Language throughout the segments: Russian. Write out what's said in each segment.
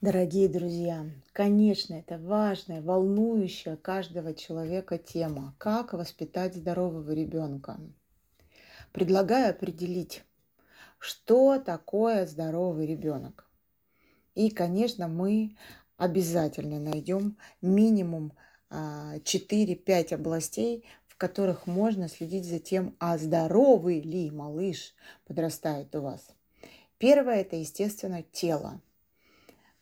Дорогие друзья, конечно, это важная, волнующая каждого человека тема. Как воспитать здорового ребенка? Предлагаю определить, что такое здоровый ребенок. И, конечно, мы обязательно найдем минимум 4-5 а, областей, в которых можно следить за тем, а здоровый ли малыш подрастает у вас. Первое – это, естественно, тело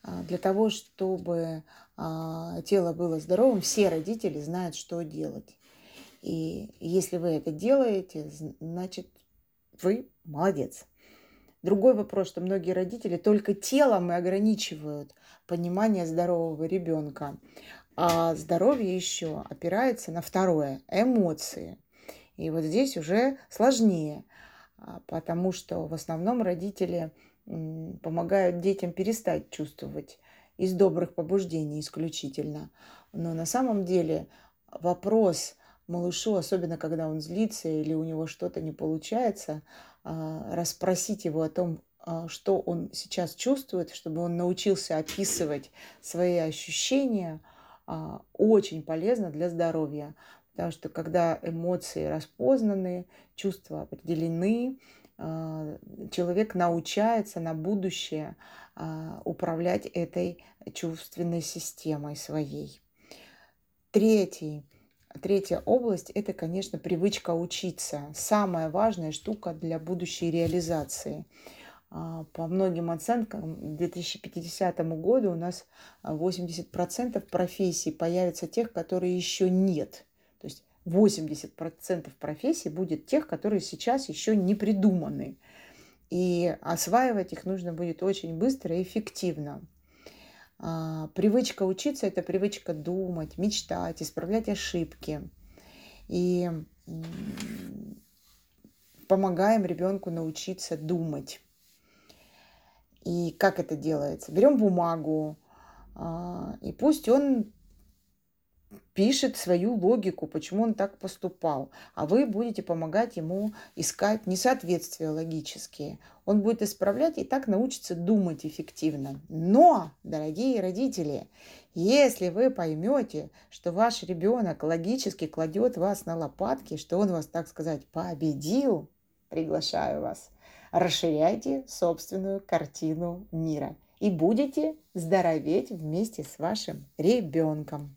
для того, чтобы а, тело было здоровым, все родители знают, что делать. И если вы это делаете, значит, вы молодец. Другой вопрос, что многие родители только телом и ограничивают понимание здорового ребенка. А здоровье еще опирается на второе – эмоции. И вот здесь уже сложнее, а, потому что в основном родители – помогают детям перестать чувствовать из добрых побуждений исключительно. Но на самом деле вопрос малышу, особенно когда он злится или у него что-то не получается, а, расспросить его о том, а, что он сейчас чувствует, чтобы он научился описывать свои ощущения, а, очень полезно для здоровья. Потому что когда эмоции распознаны, чувства определены, человек научается на будущее а, управлять этой чувственной системой своей. Третий, третья область – это, конечно, привычка учиться. Самая важная штука для будущей реализации. А, по многим оценкам, к 2050 году у нас 80% профессий появится тех, которые еще нет. То есть 80% профессий будет тех, которые сейчас еще не придуманы. И осваивать их нужно будет очень быстро и эффективно. А, привычка учиться – это привычка думать, мечтать, исправлять ошибки. И помогаем ребенку научиться думать. И как это делается? Берем бумагу, а, и пусть он пишет свою логику, почему он так поступал, а вы будете помогать ему искать несоответствия логические. Он будет исправлять и так научится думать эффективно. Но, дорогие родители, если вы поймете, что ваш ребенок логически кладет вас на лопатки, что он вас, так сказать, победил, приглашаю вас, расширяйте собственную картину мира и будете здороветь вместе с вашим ребенком.